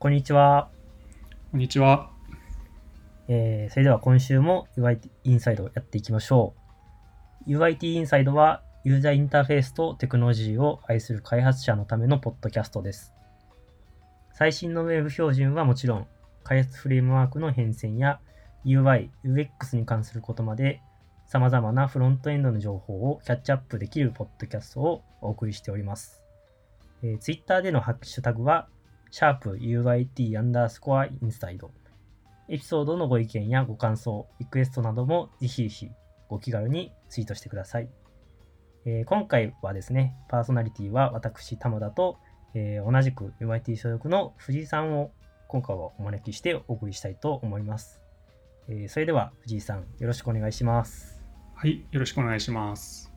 こんにちは。こんにちは。えーそれでは今週も UIT インサイドをやっていきましょう。UIT インサイドはユーザーインターフェースとテクノロジーを愛する開発者のためのポッドキャストです。最新の Web 標準はもちろん、開発フレームワークの変遷や UI、UX に関することまで様々なフロントエンドの情報をキャッチアップできるポッドキャストをお送りしております。えー、Twitter でのハッシュタグは、シャープ UIT アンダースコアインサイド。エピソードのご意見やご感想、リクエストなどもぜひぜひご気軽にツイートしてください。えー今回はですね、パーソナリティは私、玉田と、えー同じく UIT 所属の藤井さんを今回はお招きしてお送りしたいと思います。えーそれでは藤井さん、よろしくお願いします。はい、よろしくお願いします。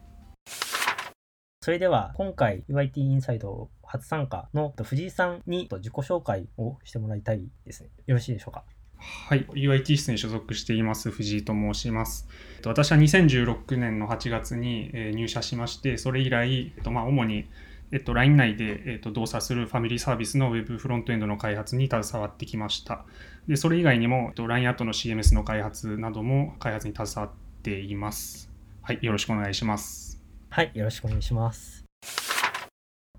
それでは今回 UIT インサイド初参加の藤井さんに自己紹介をしてもらいたいですね。よろしいでしょうか？はい、UIT 室に所属しています藤井と申します。私は2016年の8月に入社しまして、それ以来、まあ、主にえっと LINE 内でえっと動作するファミリーサービスの Web フロントエンドの開発に携わってきました。でそれ以外にもえっと LINE アットの CMS の開発なども開発に携わっています。はい、よろしくお願いします。はい、よろしくお願いします。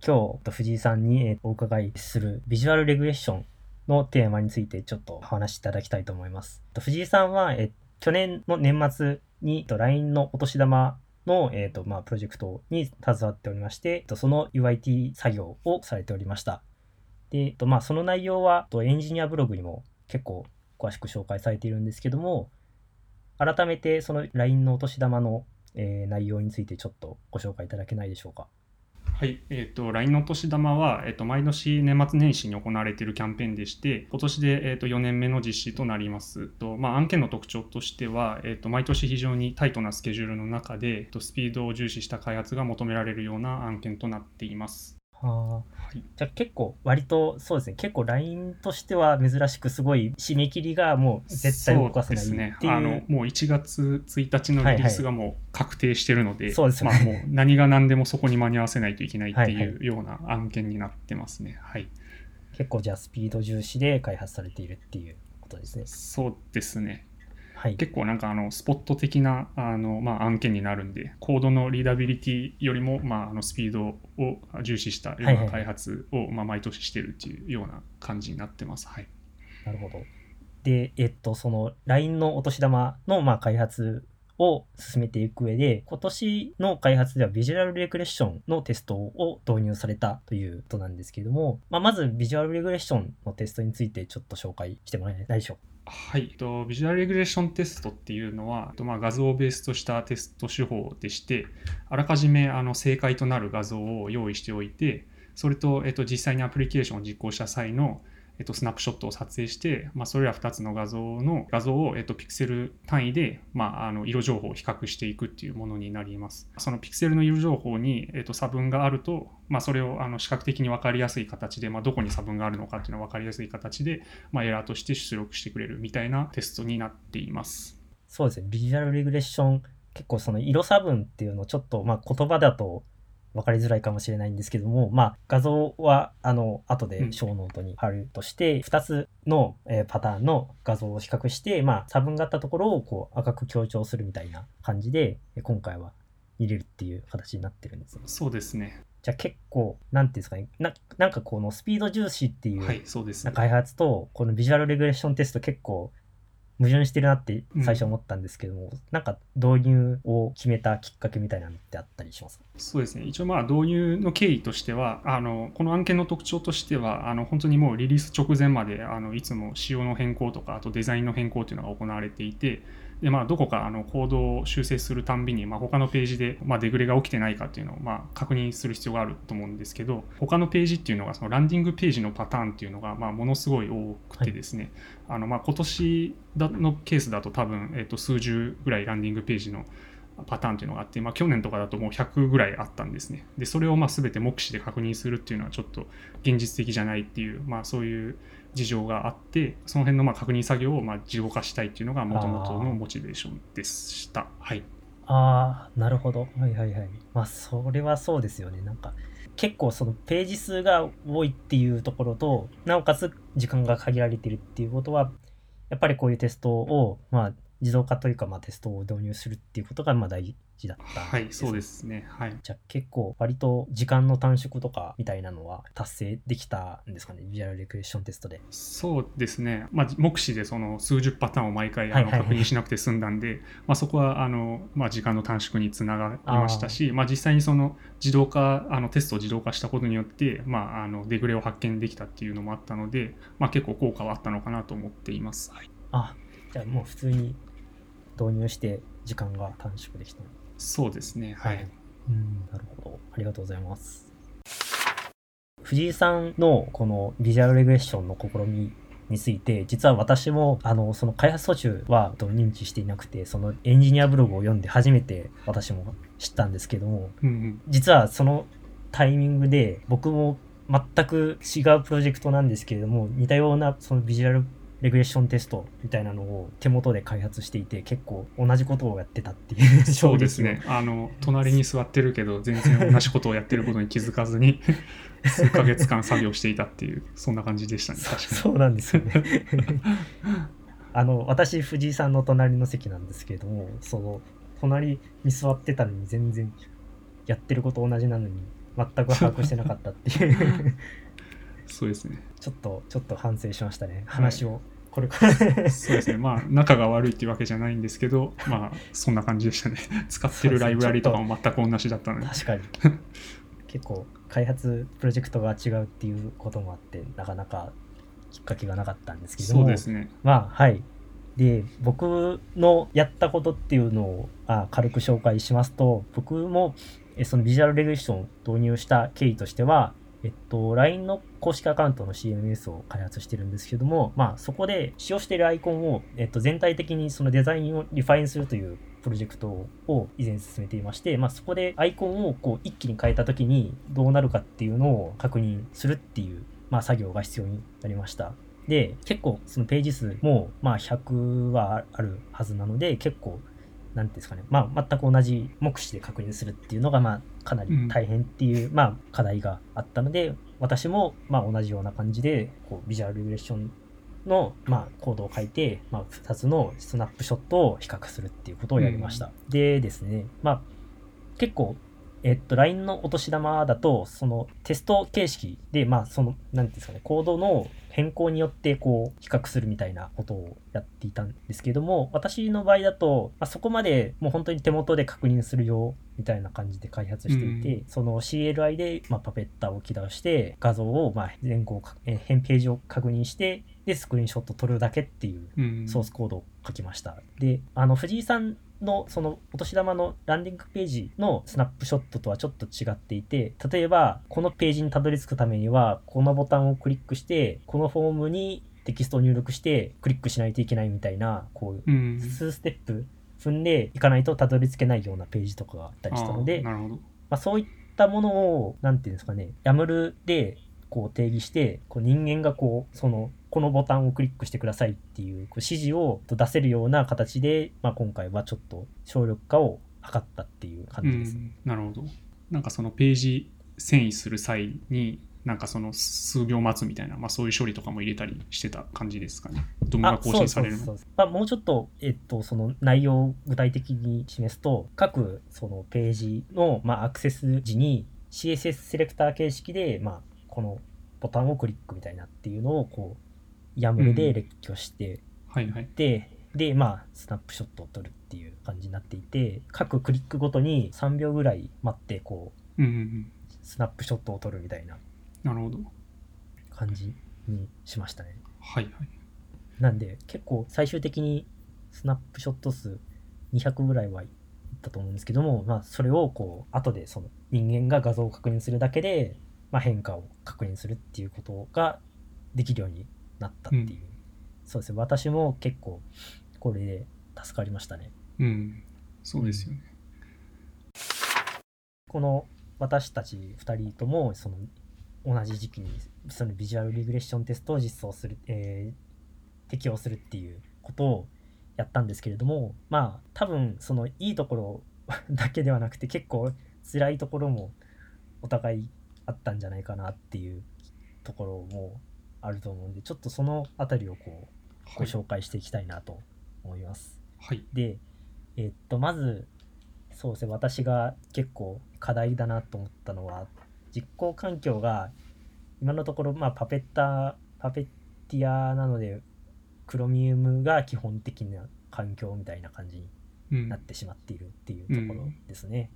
今日、藤井さんにお伺いするビジュアルレグレッションのテーマについてちょっとお話しいただきたいと思います。藤井さんは、え去年の年末に LINE のお年玉の、えーとまあ、プロジェクトに携わっておりまして、その UIT 作業をされておりました。で、まあ、その内容はエンジニアブログにも結構詳しく紹介されているんですけども、改めてその LINE のお年玉のえー内容についてちょっとご紹介いただけないでしょうか。はい、えっ、と、LINE のお年玉は、えっ、と、毎年年末年始に行われているキャンペーンでして、今年で、えっ、と、4年目の実施となります。と、まあ、案件の特徴としては、えっ、と、毎年非常にタイトなスケジュールの中で、えっと、スピードを重視した開発が求められるような案件となっています。はあ、はい。じゃあ結構割とそうですね結構 LINE としては珍しくすごい締め切りがもう絶対動かせないっていうね。あの、もう1月1日のリリースがもう確定してるので、そうですよねまあ、もう何が何でもそこに間に合わせないといけないってはいうような案件になってますね。はい。結構じゃあスピード重視で開発されているっていうことですね。そうですね。はい。結構なんかあのスポット的なあの、まあ、案件になるんでコードのリーダビリティよりも、まあ、あのスピードを重視したような開発を、まあ、毎年してるっていうような感じになってます。はい、なるほど。で、えっと、その LINE のお年玉のまあ開発を進めていく上で、今年の開発ではビジュアルレグレッションのテストを導入されたということなんですけれども、まあ、まずビジュアルレグレッションのテストについてちょっと紹介してもらえないでしょうか。はい、とビジュアルレグレーションテストっていうのは、まあ、画像をベースとしたテスト手法でしてあらかじめあの正解となる画像を用意しておいてそれと、えっと、実際にアプリケーションを実行した際のえっと、スナップショットを撮影して、まあ、それら2つの画像の画像を、えっと、ピクセル単位で、まあ、あの色情報を比較していくっていうものになります。そのピクセルの色情報に、えっと、差分があると、まあ、それをあの視覚的に分かりやすい形で、まあ、どこに差分があるのかっていうのが分かりやすい形で、まあ、エラーとして出力してくれるみたいなテストになっています。そうですね、 visual regression、結構その色差分っていうのをちょっと、まあ、言葉だと分かりづらいかもしれないんですけども、まあ、画像は、あの、後で show note に貼るとして、2つの、えーパターンの画像を比較して、まあ、差分があったところをこう赤く強調するみたいな感じで、えー今回は入れるっていう形になってるんですね。そうですね。じゃあ結構、なんていうんですかね、ななんかこのスピード重視っていう、はい、そうですね。開発とこの visual regression テスト結構矛盾してるなって最初思ったんですけども、なんか導入を決めたきっかけみたいなのってあったりしますか？そうですね。一応まあ導入の経緯としてはあのこの案件の特徴としてはあの本当にもうリリース直前まであのいつも仕様の変更とかあとデザインの変更というのが行われていてで、まあ、どこかあのコードを修正するたんびに、まあ、他のページで、まあ、デグレが起きてないかっていうのを、まあ、確認する必要があると思うんですけど他のページっていうのがそのランディングページのパターンっていうのが、まあ、ものすごい多くてですね、あのまあ今年のケースだと多分、えっと数十ぐらいランディングページのパターンっていうのがあって、まあ、去年とかだともう100ぐらいあったんですね。で、それをまあ全て目視で確認するっていうのはちょっと現実的じゃないっていう、まあそういう事情があって、その辺のまあ確認作業をまあ自動化したいっていうのがもともとのモチベーションでした。はい。ああ、なるほど。はいはいはい。まあ、それはそうですよね。なんか、結構そのページ数が多いっていうところと、なおかつ時間が限られてるっていうことは、やっぱりこういうテストを、まあ、自動化というか、まあ、テストを導入するっていうことがまあ大事だったはい、そうですね。はい。じゃあ結構割と時間の短縮とかみたいなのは達成できたんですかね？ビジュアルレクレッションテストで。そうですね、まあ、目視でその数十パターンを毎回あの確認しなくて済んだんで、まあ、そこはあの、まあ、時間の短縮につながりましたし、まあ、実際にその自動化あのテストを自動化したことによって、まあ、あのデグレを発見できたっていうのもあったので、まあ、結構効果はあったのかなと思っています。はい、あじゃあもう普通に導入して時間が短縮できた。そうですね、はい。うん、なるほど。ありがとうございます。藤井さんのこのビジュアルレグレッションの試みについて、実は私も、あの、その開発途中はと認知していなくて、そのエンジニアブログを読んで初めて私も知ったんですけども、うんうん実はそのタイミングで僕も全く違うプロジェクトなんですけれども似たようなそのビジュアルレグレッションテストみたいなのを手元で開発していて結構同じことをやってたっていう。そうですね。あの隣に座ってるけど全然同じことをやってることに気づかずに 数ヶ月間作業していたっていうそんな感じでしたね。確かに。そうなんですよね。あの私藤井さんの隣の席なんですけれどもその隣に座ってたのに全然やってること同じなのに全く把握してなかったっていう。そうですね。ちょっとちょっと反省しましたね。話を、これから。そうですね。まあ仲が悪いっていうわけじゃないんですけどまあそんな感じでしたね。使ってるライブラリとかも全く同じだったので。確かに。結構開発プロジェクトが違うっていうこともあってなかなかきっかけがなかったんですけども。そうですね。まあはい。で僕のやったことっていうのをあ軽く紹介しますと僕もえそのビジュアルレグレッションを導入した経緯としてはえっと、LINE の公式アカウントの CMS を開発してるんですけども、まあ、そこで使用しているアイコンを、えっと、全体的にそのデザインをリファインするというプロジェクトを以前進めていまして、まあ、そこでアイコンをこう一気に変えたときにどうなるかっていうのを確認するっていう、まあ、作業が必要になりました。で、結構そのページ数もまあ100はあるはずなので、結構、なんていうんですかね、まあ全く同じ目視で確認するっていうのがまあかなり大変っていう、まあ課題があったので、私もまあ同じような感じで、こうビジュアルレグレッションの、まあ、コードを書いて、まあ、2つのスナップショットを比較するっていうことをやりました。でですね、まあ、結構、えっと、LINE のお年玉だと、そのテスト形式で、まあ、その、なんていうんですかね、コードの変更によって、こう、比較するみたいなことをやっていたんですけども、私の場合だと、まあ、そこまでもう本当に手元で確認するよ、みたいな感じで開発していて、うその CLI で、まあ、パペッターを起動して、画像を、まあ、前後えー変ページを確認して、で、スクリーンショット撮るだけっていううん。ソースコードを書きました。で、あの、藤井さんのそのお年玉のランディングページのスナップショットとはちょっと違っていて、例えば、このページにたどり着くためには、このボタンをクリックして、このフォームにテキストを入力して、クリックしないといけないみたいな、こう、うん。数ステップ踏んでいかないとたどり着けないようなページとかがあったりしたのあでまあ、そういったものを、なんていうんですかね、YAML でこう定義して、こう人間がこう、その、このボタンをクリックしてくださいっていうこう指示を出せるような形で、まあ、今回はちょっと省力化を図ったっていう感じです。うん、なるほどなんかそのページ遷移する際になんかその数秒待つみたいな、まあ、そういう処理とかも入れたりしてた感じですかね。ドムが更新されるの。まあ、もうちょっと、えっと、その内容を具体的に示すと、各そのページの、まあ、アクセス時に CSS セレクター形式で、まあ、このボタンをクリックみたいなっていうのを、こう、YAML で列挙して、はいはい。で、で、まあ、スナップショットを撮るっていう感じになっていて、各クリックごとに3秒ぐらい待って、こう、スナップショットを撮るみたいななるほど。感じにしましたね。はいはい。なんで、結構最終的にスナップショット数200ぐらいはいったと思うんですけども、まあ、それをこう、後でその人間が画像を確認するだけで、まあ、変化を確認するっていうことができるようになったっていう。うんそうですね。私も結構、これで助かりましたね。うん。そうですよね。この私たち2人ともその同じ時期にそのビジュアルリグレッションテストを実装する、えー適用するっていうことをやったんですけれどもまあ多分そのいいところだけではなくて結構辛いところもお互いあったんじゃないかなっていうところもあると思うんでちょっとそのあたりをこうごはい、紹介していきたいなと思います。はい、で、えっとまずそうですね私が結構課題だなと思ったのは実行環境が今のところまあパペッタパペッティアなのでクロミウムが基本的な環境みたいな感じにうんなってしまっているっていうところですね。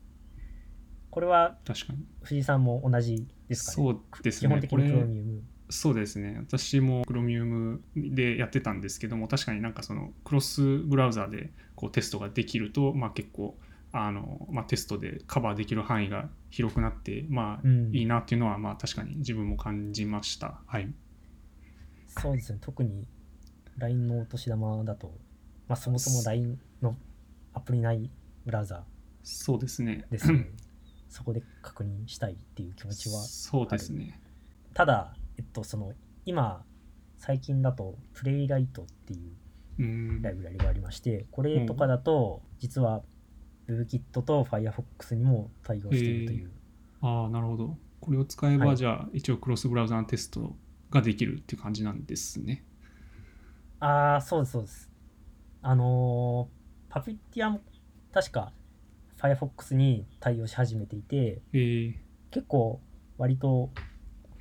これは確かに藤井さんも同じですかね？そうです基本ねこれ的にクロミウム。そうですね私もクロミウムでやってたんですけども確かになんかそのクロスブラウザでこうテストができると、まあ、結構あの、まあ、テストでカバーできる範囲が広くなってまあうん。いいなっていうのはまあ確かに自分も感じました。はい。そうですね。特に LINE のお年玉だと、まあ、そもそも LINE のアプリ内ブラウザそうですね。ですね。そこで確認したいっていう気持ちはそうですね。ただ、えっと、その今最近だとプレイライトっていううん。ライブラリがありましてこれとかだと実は WebKit と Firefox にも対応しているという、ああなるほど。これを使えば、はい。じゃあ一応クロスブラウザのテストができるっていう感じなんですね。ああそうですそうです。あのーパピティアも確か Firefox に対応し始めていてえー、結構割と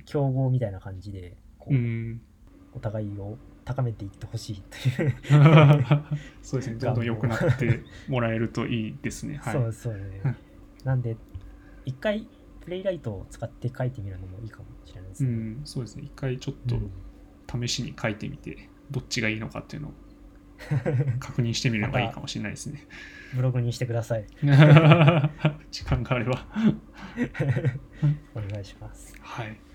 競合みたいな感じでこう、うん。お互いを高めていってほしいという、そうですね。どんどん良くなってもらえるといいですね。はい。そうそうねなんで一回プレイライトを使って書いてみるのもいいかもしれないですね、うん、そうですね。一回ちょっうん。と試しに書いてみて、どっちがいいのかっていうのを 確認してみるのがいいかもしれないですね。ブログにしてください。時間があれば。お願いします。はい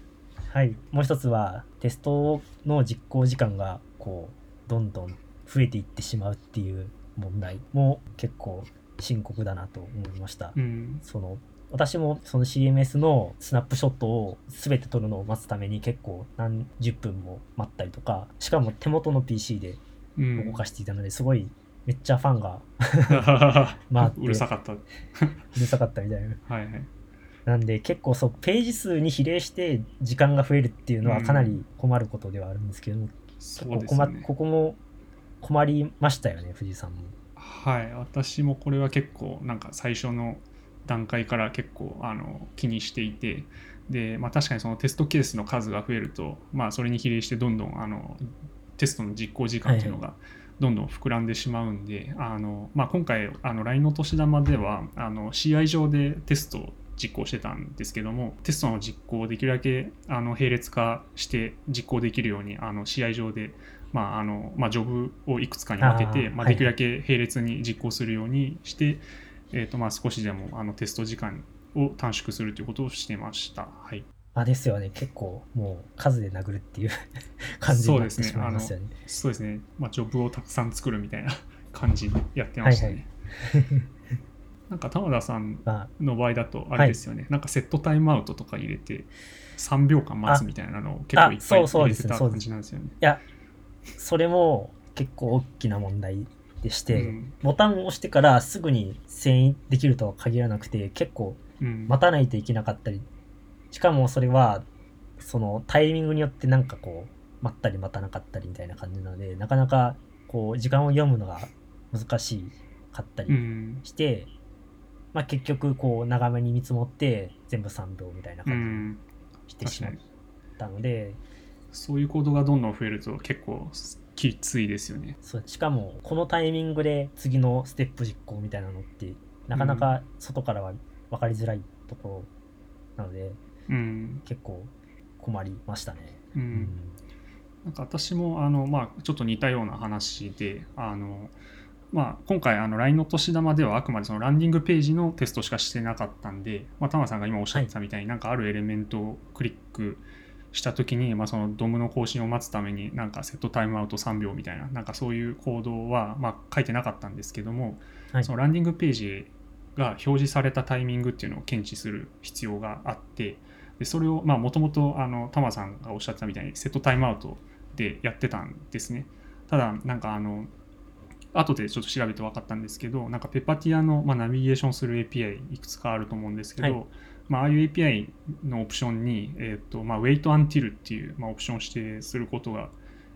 はい、もう一つはテストの実行時間がこうどんどん増えていってしまうっていう問題も結構深刻だなと思いました。うん。その私もその CMS のスナップショットを全て撮るのを待つために結構何十分も待ったりとかしかも手元の PC でうん。動かしていたのですごいめっちゃファンが 回ってうるさかった。はうるさかったみたいな。いはいなんで結構そうページ数に比例して時間が増えるっていうのはかなり困ることではあるんですけども、そう結構困っですねここも困りましたよね藤井さんも。はい。私もこれは結構なんか最初の段階から結構あの気にしていて。で、まあ、確かにそのテストケースの数が増えると、まあ、それに比例してどんどんあのテストの実行時間っていうのがどんどん膨らんでしまうんで、あのまあ、今回あの LINE の年玉ではあの CI 上でテストを実行してたんですけどもテストの実行をできるだけあの並列化して実行できるようにあの CI 上でまああのまあ、ジョブをいくつかに分けてまあ、はいできるだけ並列に実行するようにして、えーとまあ、少しでもあのテスト時間を短縮するということをしてました。はい、あですよね結構もう数で殴るっていう 感じになってしまいますよね。そうですね、まあ、ジョブをたくさん作るみたいな感じでやってましたね。はいなんか玉田さんまの場合だとあれですよね、なんかセットタイムアウトとか入れて3秒間待つみたいなのを結構いっぱい入れてた感じなんですよね。あいやそれも結構大きな問題でして、うん。ボタンを押してからすぐに遷移できるとは限らなくて結構うん。待たないといけなかったりしかもそれはそのタイミングによってなんかこう待ったり待たなかったりみたいな感じなのでなかなかこう時間を読むのが難しかったうりん。して、まあ、結局こう長めに見積もって全部3秒みたいなう感じしてしまったので、そういうコードがどんどん増えると結構きついですよね。そうしかもこのタイミングで次のステップ実行みたいなのってなかなか外からは分かりづらいところなのでうん。結構困りましたね。ううんん。なんか私もあの、まあ、ちょっと似たような話であの、まあ、今回あの LINE の年玉ではあくまでそのランディングページのテストしかしてなかったんで、まあ、玉さんが今おっしゃってたみたいに、なんかあるエレメントをクリックした時に、まあ、その DOM の更新を待つためになんかセットタイムアウト3秒みたいななんかそういうコードは、まあ、書いてなかったんですけども、はい。そのランディングページが表示されたタイミングっていうのを検知する必要があってでそれをもともと玉さんがおっしゃってたみたいにセットタイムアウトでやってたんですね。ただなんかあの後でちょっと調べて分かったんですけどなんかペパティアの、まあ、ナビゲーションする API いくつかあると思うんですけど、はいまあ、ああいう API のオプションに、えーとまあ、wait until っていう、まあ、オプションを指定することが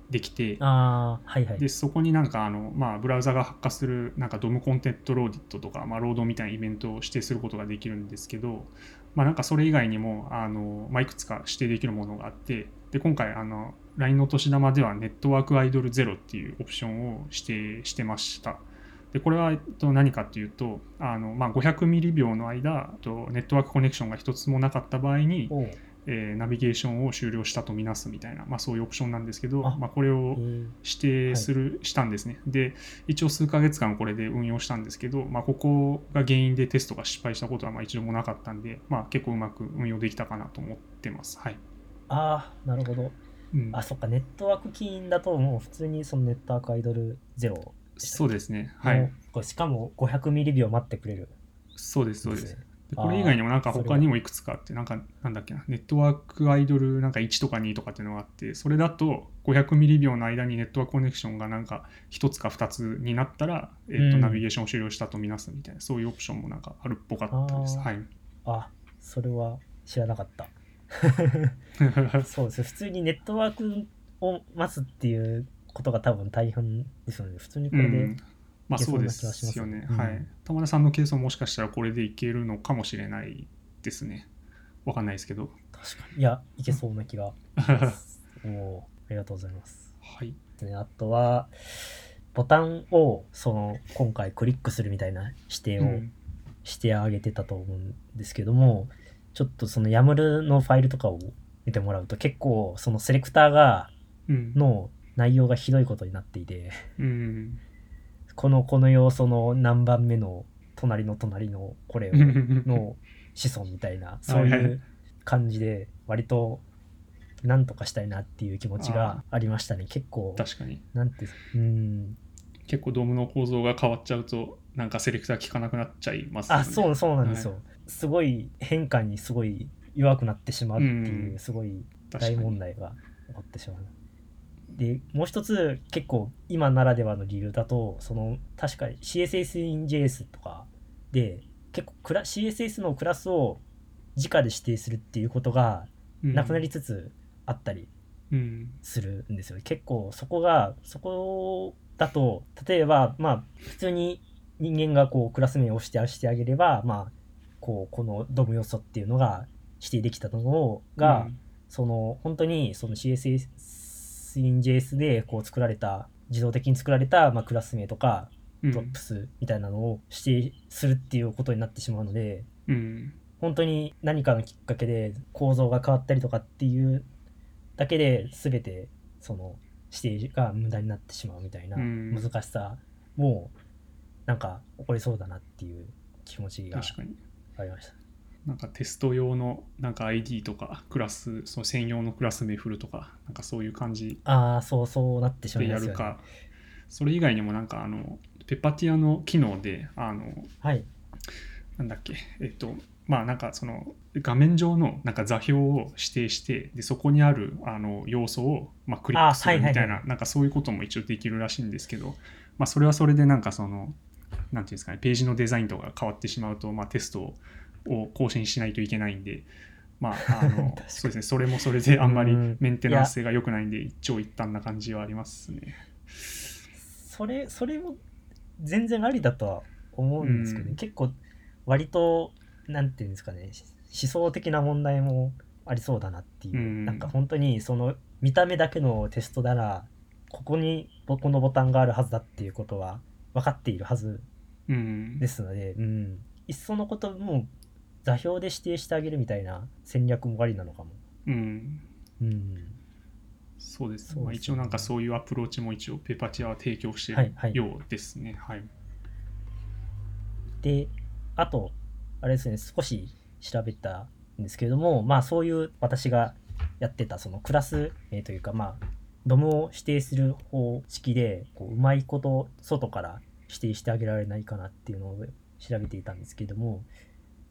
できて、ああ、はいはい。でそこになんかあの、まあ、ブラウザが発火するなんか DOM コンテントローディットとか、まあ、ロードみたいなイベントを指定することができるんですけど、まあ、なんかそれ以外にもあの、まあ、いくつか指定できるものがあってで今回あの LINE のお年玉ではネットワークアイドルゼロっていうオプションを指定してました。でこれはえっと何かっていうとあの、まあ、500ミリ秒の間とネットワークコネクションが一つもなかった場合に、えーナビゲーションを終了したとみなすみたいな、まあ、そういうオプションなんですけどあまあ、これをえー指定する、したんですね。で、一応数ヶ月間これで運用したんですけど、まあ、ここが原因でテストが失敗したことはまあ一度もなかったんで、まあ、結構うまく運用できたかなと思ってます。はい。ああ、なるほど。うん、あ、そっか、ネットワーク起因だと、もう普通にそのネットワークアイドルゼロ。そうですね。はい。しかも500ミリ秒待ってくれるそうです、そうです。ね。でこれ以外にもなんか他にもいくつかあって、なんかなんだっけな、ネットワークアイドルなんか1とか2とかっていうのがあって、それだと500ミリ秒の間にネットワークコネクションがなんか1つか2つになったら、えっとうんナビゲーションを終了したとみなすみたいな、そういうオプションもなんかあるっぽかったです。はい。あ、それは知らなかった。そうです。普通にネットワークを待つっていうことが多分大変ですよね。普通にこれで。うんまあそうですすよね。うんはい。玉田さんのケースももしかしたらこれでいけるのかもしれないですね。わかんないですけど。確かに。いや、いけそうな気が。おありがとうございます。はい。ねあとは、ボタンを、その、今回クリックするみたいな指定をうんしてあげてたと思うんですけども、ちょっとその YAML のファイルとかを見てもらうと結構そのセレクターが、うん。の内容がひどいことになっていて、うん。このこの要素の何番目の隣の隣のこれをの子孫みたいなそうはいはいいう感じで割となんとかしたいなっていう気持ちがありましたね結構確かに。なんてうん結構ドームの構造が変わっちゃうと、なんかセレクター効かなくなっちゃいますよね。あそうそうなんですよ、すごい変化にすごい弱くなってしまうっていううんすごい大問題が起こってしまう。でもう一つ結構今ならではの理由だとその確かに CSS in JS とかで結構クラ CSS のクラスを直で指定するっていうことがうんなくなりつつあったりうん。するんですよ、結構そこがそこだと例えばまあ普通に人間がこうクラス名を指定してあげればまあこうこの DOM 要素っていうのが指定できたのが、その本当にその CSS in JS でこう作られた自動的に作られた、まあ、クラス名とかうん、 props みたいなのを指定するっていうことになってしまうのでうん。本当に何かのきっかけで構造が変わったりとかっていうだけで全てその指定が無駄になってしまうみたいなうん。難しさもなんか起こりそうだなっていう気持ちがに。ありました。なんかテスト用のなんか ID とかクラス、その専用のクラス名振るとか、なんかそういう感じああそうそうなってしまいでやますよね。るか、それ以外にもなんかあの、ペッパティアの機能で、あの、はいなんだっけ、えっと、まあなんかその画面上のなんか座標を指定して、でそこにあるあの要素をまあクリックするみたいな、なんかそういうことも一応できるらしいんですけど、まあそれはそれでなんかその、なんていうんですかね、ページのデザインとかが変わってしまうと、まあテストを更新しないといけないんで、まあ、あの そうですね、それもそれであんまりうん。メンテナンス性が良くないんで、一長一短な感じはありますね。それそれも全然ありだとは思うんですけどね、うん。結構割となんていうんですかね思想的な問題もありそうだなっていう、うん。なんか本当にその見た目だけのテストならここにここのボタンがあるはずだっていうことは分かっているはずうん。ですので、うん、いっそのことも座標で指定してあげるみたいな戦略もありなのかも。うんうん、そうです。ねまあ、一応なんかそういうアプローチも一応ペーパーチアは提供してはいはいるようですね。はい。であとあれですね少し調べたんですけれどもまあそういう私がやってたそのクラス名というかまあドムを指定する方式でこううまいこと外から指定してあげられないかなっていうのを調べていたんですけれども、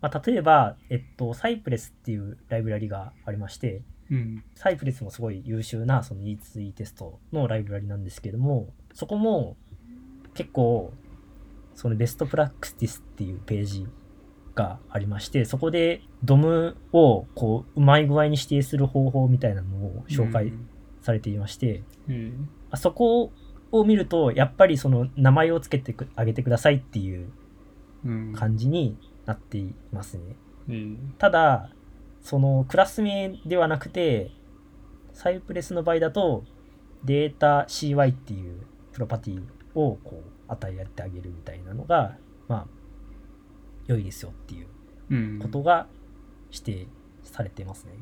まあ、例えば、えっと、サイプレスっていうライブラリがありましてうん。サイプレスもすごい優秀なその E2E テストのライブラリなんですけどもそこも結構そのベストプラクティスっていうページがありまして、そこで DOM をこううまい具合に指定する方法みたいなのを紹介されていまして、えあそこを見ると、やっぱりその名前をつけてくあげてくださいっていう感じになっていますね。えーただ、そのクラス名ではなくて、サイプレスの場合だと、データ CY っていうプロパティをこう与えてあげるみたいなのが、まあ、良いですよっていううんことが指定されてますね。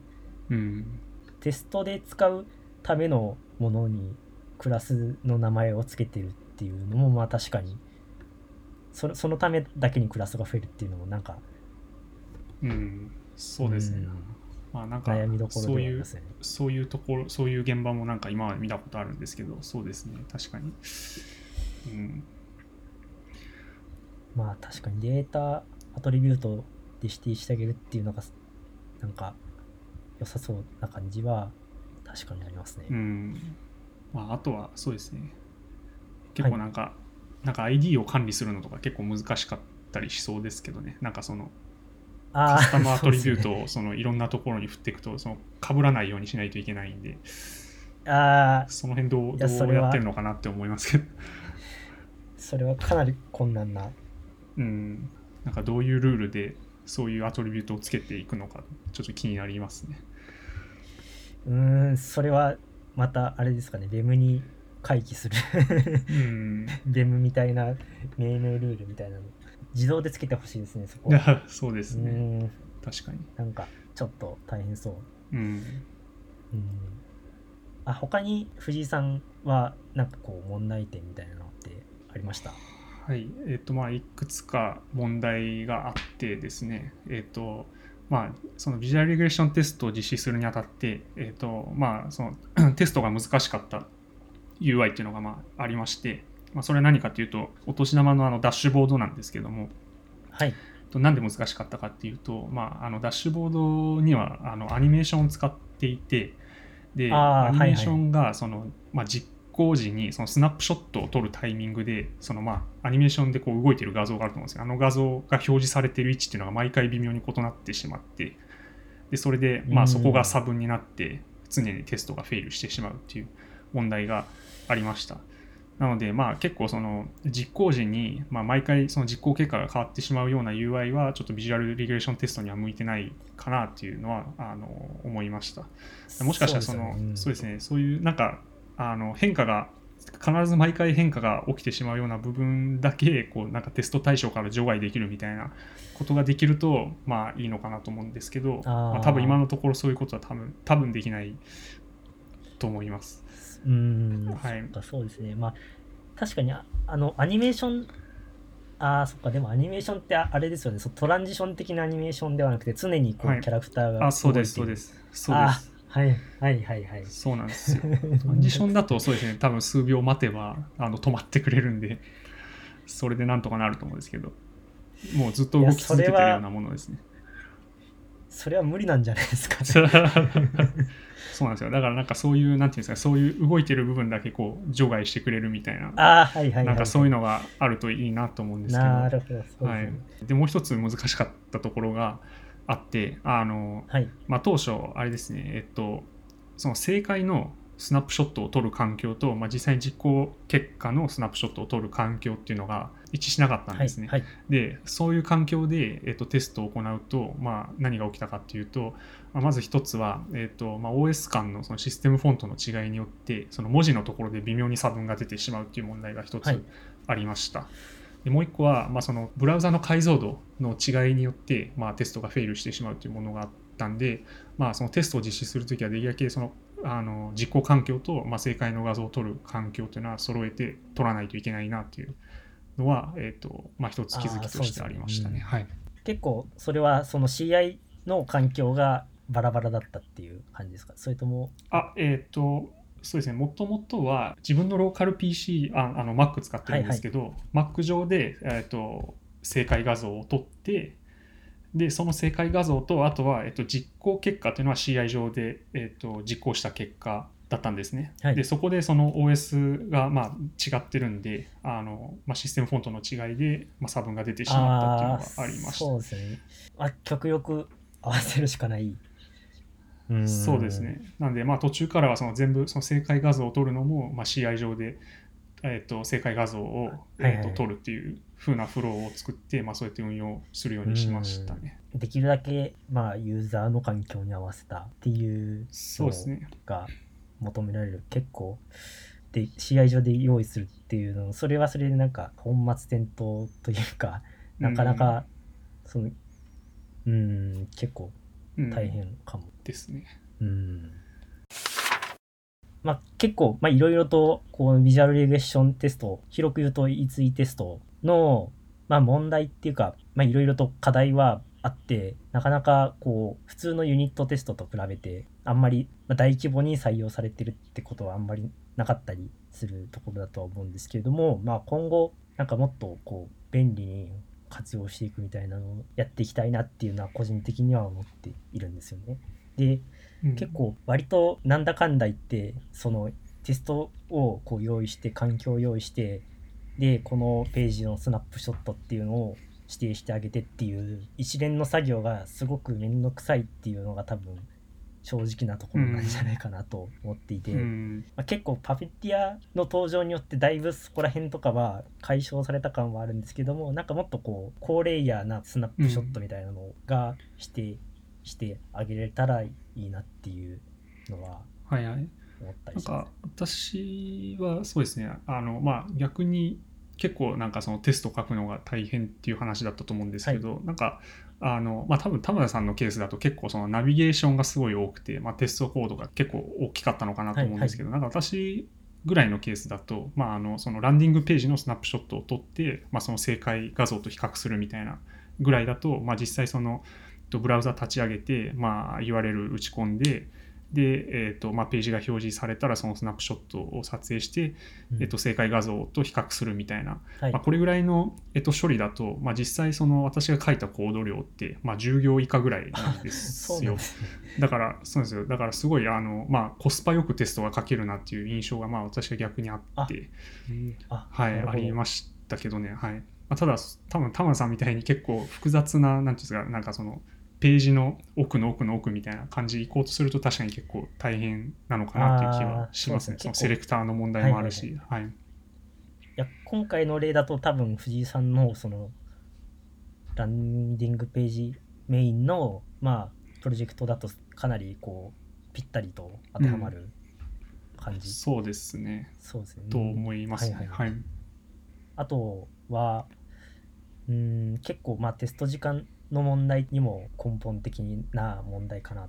うんテストで使うためのものにクラスの名前をつけてるっていうのも、まあ確かに、そのそのためだけにクラスが増えるっていうのもなんか、うんそうですね、ん。まあなんか悩みどころそういうではありますね。そういうところそういう現場もなんか今まで見たことあるんですけどそうですね。確かに。うん。まあ確かにデータアトリビュートで指定してあげるっていうのがなんか良さそうな感じは確かにありますね。うんまああとはそうですね。結構なんか、なんか ID を管理するのとか結構難しかったりしそうですけどね。なんかそのあカスタムアトリビュートを そのいろんなところに振っていくとその被らないようにしないといけないんで。あー。その辺どうどうやってるのかなって思いますけど。それはかなり困難な。うん。なんかどういうルールでそういうアトリビュートをつけていくのかちょっと気になりますね。うーん、それはまたあれですかね、ベムに回帰するうん。ベムみたいな命名ルールみたいなの。自動でつけてほしいですね、そこ。そうですね。確かに。なんかちょっと大変そう。うん。うん。あ他に藤井さんはなんかこう問題点みたいなのってありました？はい、えっ、とまあいくつか問題があってですね、えっ、とまあそのビジュアルリグレーションテストを実施するにあたって、えっ、とまあその テストが難しかった UI っていうのがまあありまして、まあそれは何かというとお年玉のあのダッシュボードなんですけども、はい。となんで難しかったかっていうと、まあ、あのダッシュボードにはあのアニメーションを使っていてでアニメーションがその、まあ、実行時にそのスナップショットを撮るタイミングでその、まあ、アニメーションでこう動いてる画像があると思うんですけどあの画像が表示されている位置っていうのが毎回微妙に異なってしまってでそれで、まあ、うん。そこが差分になって常にテストがフェイルしてしまうっていう問題がありました。なので、まあ、結構その実行時に、まあ、毎回その実行結果が変わってしまうような UI はちょっとビジュアルリグレーションテストには向いてないかなっていうのはあの思いました。もしかしたらそのそうですね。そういうなんかあの変化が必ず毎回変化が起きてしまうような部分だけこうなんかテスト対象から除外できるみたいなことができるとまあいいのかなと思うんですけどまあ、多分今のところそういうことは多分多分できないと思います。うーん、はい。そうですね。まあ確かにああのアニメーションあーそっかでもアニメーションってああれですよね。そうトランジション的なアニメーションではなくて常にこう、はい。キャラクターがあそうですそうです。そうです。はいはいはいはい。そうなんですよ。トランジションだとそうですね、多分数秒待てばあの止まってくれるんで、それでなんとかなると思うんですけど、もうずっと動き続けてるようなものですね。それは無理なんじゃないですか、そうなんですよ。だからなんかそういう、なんていうんですか、そういう動いてる部分だけこう除外してくれるみたいな、ああはいはいはい。なんかそういうののがあるといいなと思うんですけど、なるほどね。はい、でもう一つ難しかったところがあって、あのはいまあ、当初、あれですね、えっと、その正解のスナップショットを撮る環境と、まあ、実際に実行結果のスナップショットを撮る環境っていうのが一致しなかったんはいですね。はいで、そういう環境で、えっと、テストを行うと、まあ、何が起きたかっていうと、まあ、まず一つは、えっとまあ、OS 間のそのシステムフォントの違いによって、その文字のところで微妙に差分が出てしまうっていう問題が一つはいありました。でもう一個は、まあ、そのブラウザの解像度の違いによって、まあ、テストがフェイルしてしまうというものがあったんで、まあ、そのテストを実施するときはできるだけそのあの実行環境と、まあ、正解の画像を取る環境というのは揃えて取らないといけないなというのは、えーとまあ、一つ気づきとしてありましたね。はい、結構それはその CI の環境がバラバラだったっていう感じですか？それともあえっ、とそうですね、もともとは自分のローカル PC、ああの Mac 使ってるんですけど、Mac 上で、えー、と正解画像を取って、で、その正解画像と、あとは、えっと、実行結果というのは CI 上で、えっと、実行した結果だったんですね。はいでそこでその OS がまあ違ってるんであの、まあ、システムフォントの違いで、まあ、差分が出てしまったっていうのがありました。そうですね。まあ、極力合わせるしかない。うんそうです。ね。なんで、まあ、途中からはその全部その正解画像を取るのも、まあ、CI 上で、えー、と正解画像を、えーと取るっていう風なフローを作って、まあ、そうやって運用するようにしましたね。できるだけ、まあ、ユーザーの環境に合わせたっていうそうですね。が求められる。結構、で、試合上で用意するっていうの、それはそれでなんか、本末転倒というか、なかなか、その、うん、結構うん大変かも。ですね。うんまあ、結構、まあ、いろいろと、こう、ビジュアルレグレッションテスト、広く言うと E2 テストの、まあ、問題っていうか、まあ、いろいろと課題はあって、なかなか、こう、普通のユニットテストと比べて、あんまり、まあ、大規模に採用されてるってことはあんまりなかったりするところだとは思うんですけれども、まあ、今後、なんかもっと、こう、便利に活用していくみたいなのをやっていきたいなっていうのは、個人的には思っているんですよね。で、うん。結構割となんだかんだ言ってそのテストをこう用意して環境を用意してでこのページのスナップショットっていうのを指定してあげてっていう一連の作業がすごく面倒くさいっていうのが多分正直なところなんじゃないかなと思っていて、うん。まあ、結構パフェティアの登場によってだいぶそこら辺とかは解消された感はあるんですけどもなんかもっとこう高レイヤーなスナップショットみたいなのがして、してあげれたらいいなっていうのははいはい。思ったなんりしますか。私はそうですねあのまあ逆に結構なんかそのテスト書くのが大変っていう話だったと思うんですけど、なんかあのまあ多分田村さんのケースだと結構そのナビゲーションがすごい多くて、まあ、テストコードが結構大きかったのかなと思うんですけど、なんか私ぐらいのケースだと、まあ、あのそのランディングページのスナップショットを撮って、まあ、その正解画像と比較するみたいなぐらいだと、まあ、実際そのとブラウザ立ち上げて、まあ、URL 打ち込んでで、えーとまあ、ページが表示されたらそのスナップショットを撮影して、うん。えっと、正解画像と比較するみたいな、はい。まあ、これぐらいの、えっと、処理だと、まあ、実際その私が書いたコード量って、まあ、10行以下ぐらいなんですよ。ね。だからそうですよ。だからすごいあの、まあ、コスパよくテストが書けるなっていう印象が、まあ、私は逆にあって。あはい、ありましたけどね、はい。まあ、ただ多分田村さんみたいに結構複雑ななんていうんですかなんかそのページの奥の奥の奥みたいな感じで行こうとすると確かに結構大変なのかなっていう気はしますね。そすね。そのセレクターの問題もあるし、はい。いや今回の例だと多分藤井さんのそのランディングページメインのまあプロジェクトだとかなりこうぴったりと当てはまる感じ、そうですね。そうですね。と思いますね、はい。はい。あとはうーん結構まあテスト時間の問題にも根本的な問題かなっ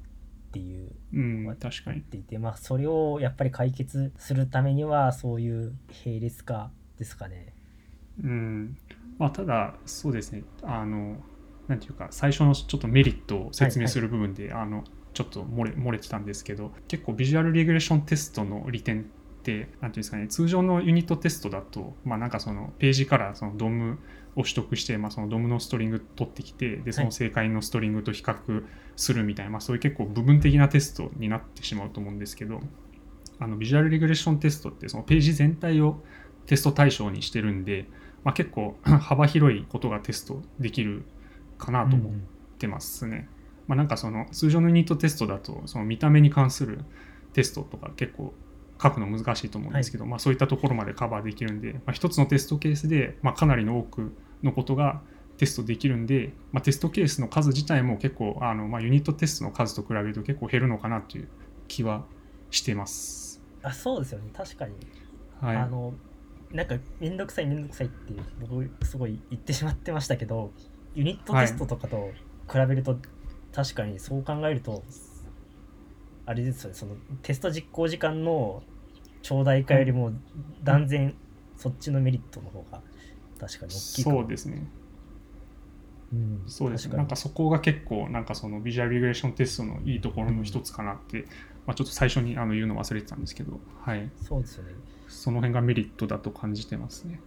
ていううん、確かに。っていてまあそれをやっぱり解決するためにはそういう並列化ですかね。うん。まあ、ただそうですね。あのなんていうか最初のちょっとメリットを説明する部分で、あのちょっと漏れ漏れてたんですけど結構ビジュアルリグレーションテストの利点ってなんていうんですかね通常のユニットテストだとまあなんかそのページからその DOM を取得して、まあ、その DOM のストリング取ってきてでその正解のストリングと比較するみたいな、まあ、そういう結構部分的なテストになってしまうと思うんですけどあのビジュアルリグレーションテストってそのページ全体をテスト対象にしてるんで、まあ、結構 幅広いことがテストできるかなと思ってますね。まあ、なんかその通常のユニットテストだとその見た目に関するテストとか結構書くの難しいと思うんですけど、まあ、そういったところまでカバーできるんで、まあ、一つのテストケースで、まあ、かなりの多くのことがテストできるんで、まあ、テストケースの数自体も結構あの、まあ、ユニットテストの数と比べると結構減るのかなという気はしてます。あそうですよね。確かに、はい、あのなんかめんどくさいめんどくさいって僕すごい言ってしまってましたけどユニットテストとかと比べると、確かにそう考えるとあれですよねそのテスト実行時間の長大化よりも断然そっちのメリットの方が確かに大きいそうですね。うん、そうですね。なんかそこが結構、なんかそのビジュアルリグレーションテストのいいところの一つかなって、まあ、ちょっと最初にあの言うの忘れてたんですけど、はい。そうですよねその辺がメリットだと感じてますね。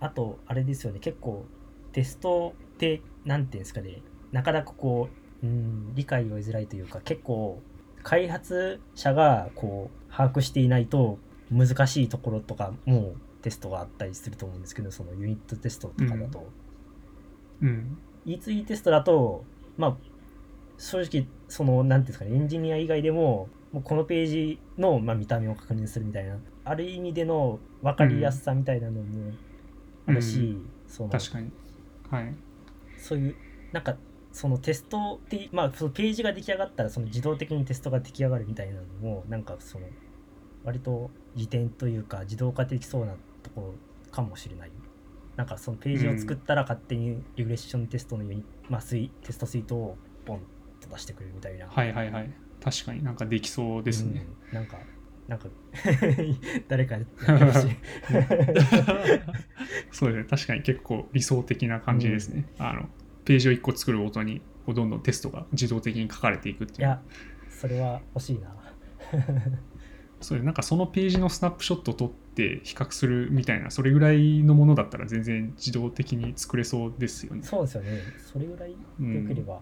あと、あれですよね、結構、テストって、なんていうんですかね、なかなかこう、うん、理解を得づらいというか、結構、開発者がこう把握していないと難しいところとかもテストがあったりすると思うんですけどそのユニットテストとかだと、うん。E2E テストだとまあ正直その何ていうんですかねエンジニア以外でももうこのページの、まあ、見た目を確認するみたいなある意味での分かりやすさみたいなのもあるし、その確かに。はい。そういうなんかそのテストってまあそのページが出来上がったらその自動的にテストが出来上がるみたいなのもなんかその割と利点というか自動化できそうなところかもしれないなんかそのページを作ったら勝手にリグレッションテストのユニ、まあ、スイテストスイートをポンと出してくれるみたいな、はいはいはい。確かになんかできそうですね。うんなんかなんか 誰か そうですね。確かに結構理想的な感じですね。あのページを1個作るごとにこうどんどんテストが自動的に書かれていくっていう。いやそれは欲しいな。それなんかそのページのスナップショットを撮って比較するみたいなそれぐらいのものだったら全然自動的に作れそうですよね。そうですよね。それぐらいでよければ、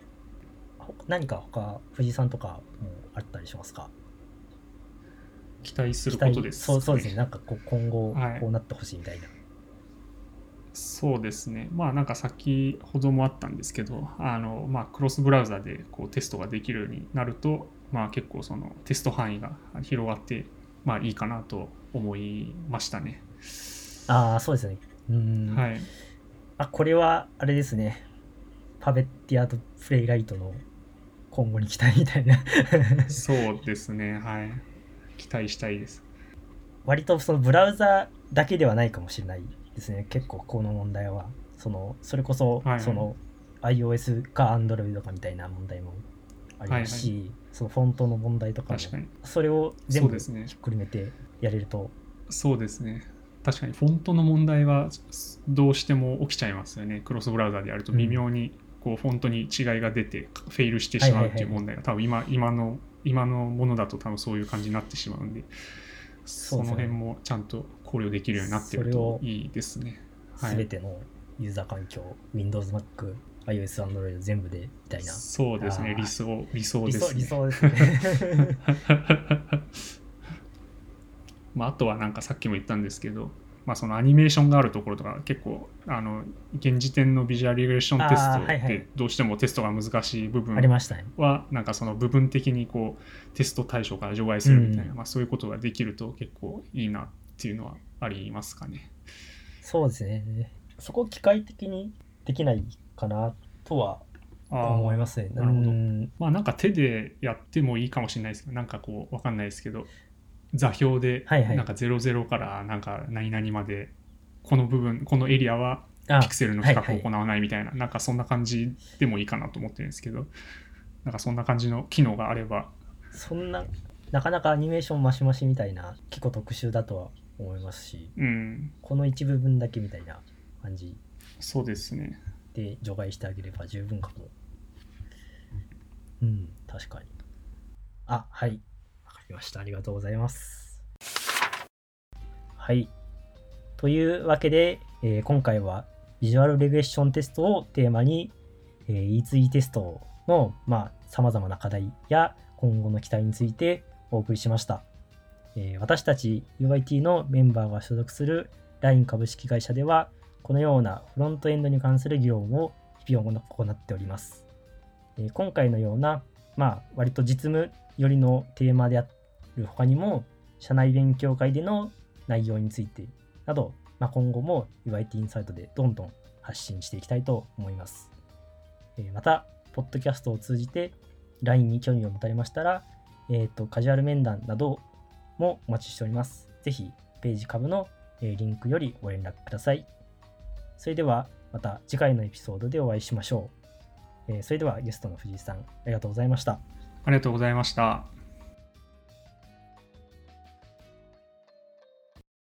ほ何か他藤井さんとかもあったりしますか？期待することです、そうそうですね。なんかこう今後はい。こうなってほしいみたいな、そうですね。まあなんか先ほどもあったんですけど、あのまあクロスブラウザでこうテストができるようになると、まあ結構そのテスト範囲が広がって、まあいいかなと思いましたね。ああそうですねうん、はい。あこれはあれですねパベッティアとプレイライトの今後に期待みたいなそうですね。はい。期待したいです。割とそのブラウザだけではないかもしれないですね。結構この問題はそのそれこそはいはい。その iOS か Android かみたいな問題もありますし、そのフォントの問題とかも確かに。それを全部そうですね。ひっくるめてやれると。そうですね。確かにフォントの問題はどうしても起きちゃいますよね。クロスブラウザでやると微妙にこうフォントに違いが出てフェイルしてしまうっていう問題が多分今今の今のものだと多分そういう感じになってしまうんで、その辺もちゃんと考慮できるようになってるといいですね。はい。全てのユーザー環境、Windows、Mac、iOS、Android 全部でみたいな。そうですね。理想理想理ですね。想理想ですね。まあ、あとはなんかさっきも言ったんですけど、まあ、そのアニメーションがあるところとか結構あの現時点のビジュアルリグレッションテストあーはいはい。でどうしてもテストが難しい部分ありましたね。はなんかその部分的にこうテスト対象から除外するみたいな、うん。まあ、そういうことができると結構いいなっていうのはありますかね。そうですね。そこ機械的にできないかなとは思いますね。なるほど。うん。まあなんか手でやってもいいかもしれないですけどなんかこうわかんないですけど座標ではいはい。なんか00からなんか何々までこの部分このエリアはあピクセルの比較をはい行わないみたいな、なんかそんな感じでもいいかなと思ってるんですけど、なんかそんな感じの機能があれば、そんななかなかアニメーションマシマシみたいな結構特殊だとは思いますしうん、この一部分だけみたいな感じそうですね。で除外してあげれば十分かも。うん確かに。あはい。わかりました。ありがとうございます。はい。というわけで、えー今回はビジュアルレグレッションテストをテーマに、えー、E2E テストのまあ様々な課題や今後の期待についてお送りしました、えー私たち UIT のメンバーが所属する LINE 株式会社ではこのようなフロントエンドに関する議論を日々行っております。えー今回のような、まあ、割と実務寄りのテーマである他にも、社内勉強会での内容についてなど、まあ、今後も UIT インサイトでどんどん発信していきたいと思います。えーまた、ポッドキャストを通じて LINE に興味を持たれましたら、えーと、カジュアル面談などもお待ちしております。ぜひ、ページ株のリンクよりご連絡ください。それではまた次回のエピソードでお会いしましょう。それではゲストの藤井さん、ありがとうございました。ありがとうございました。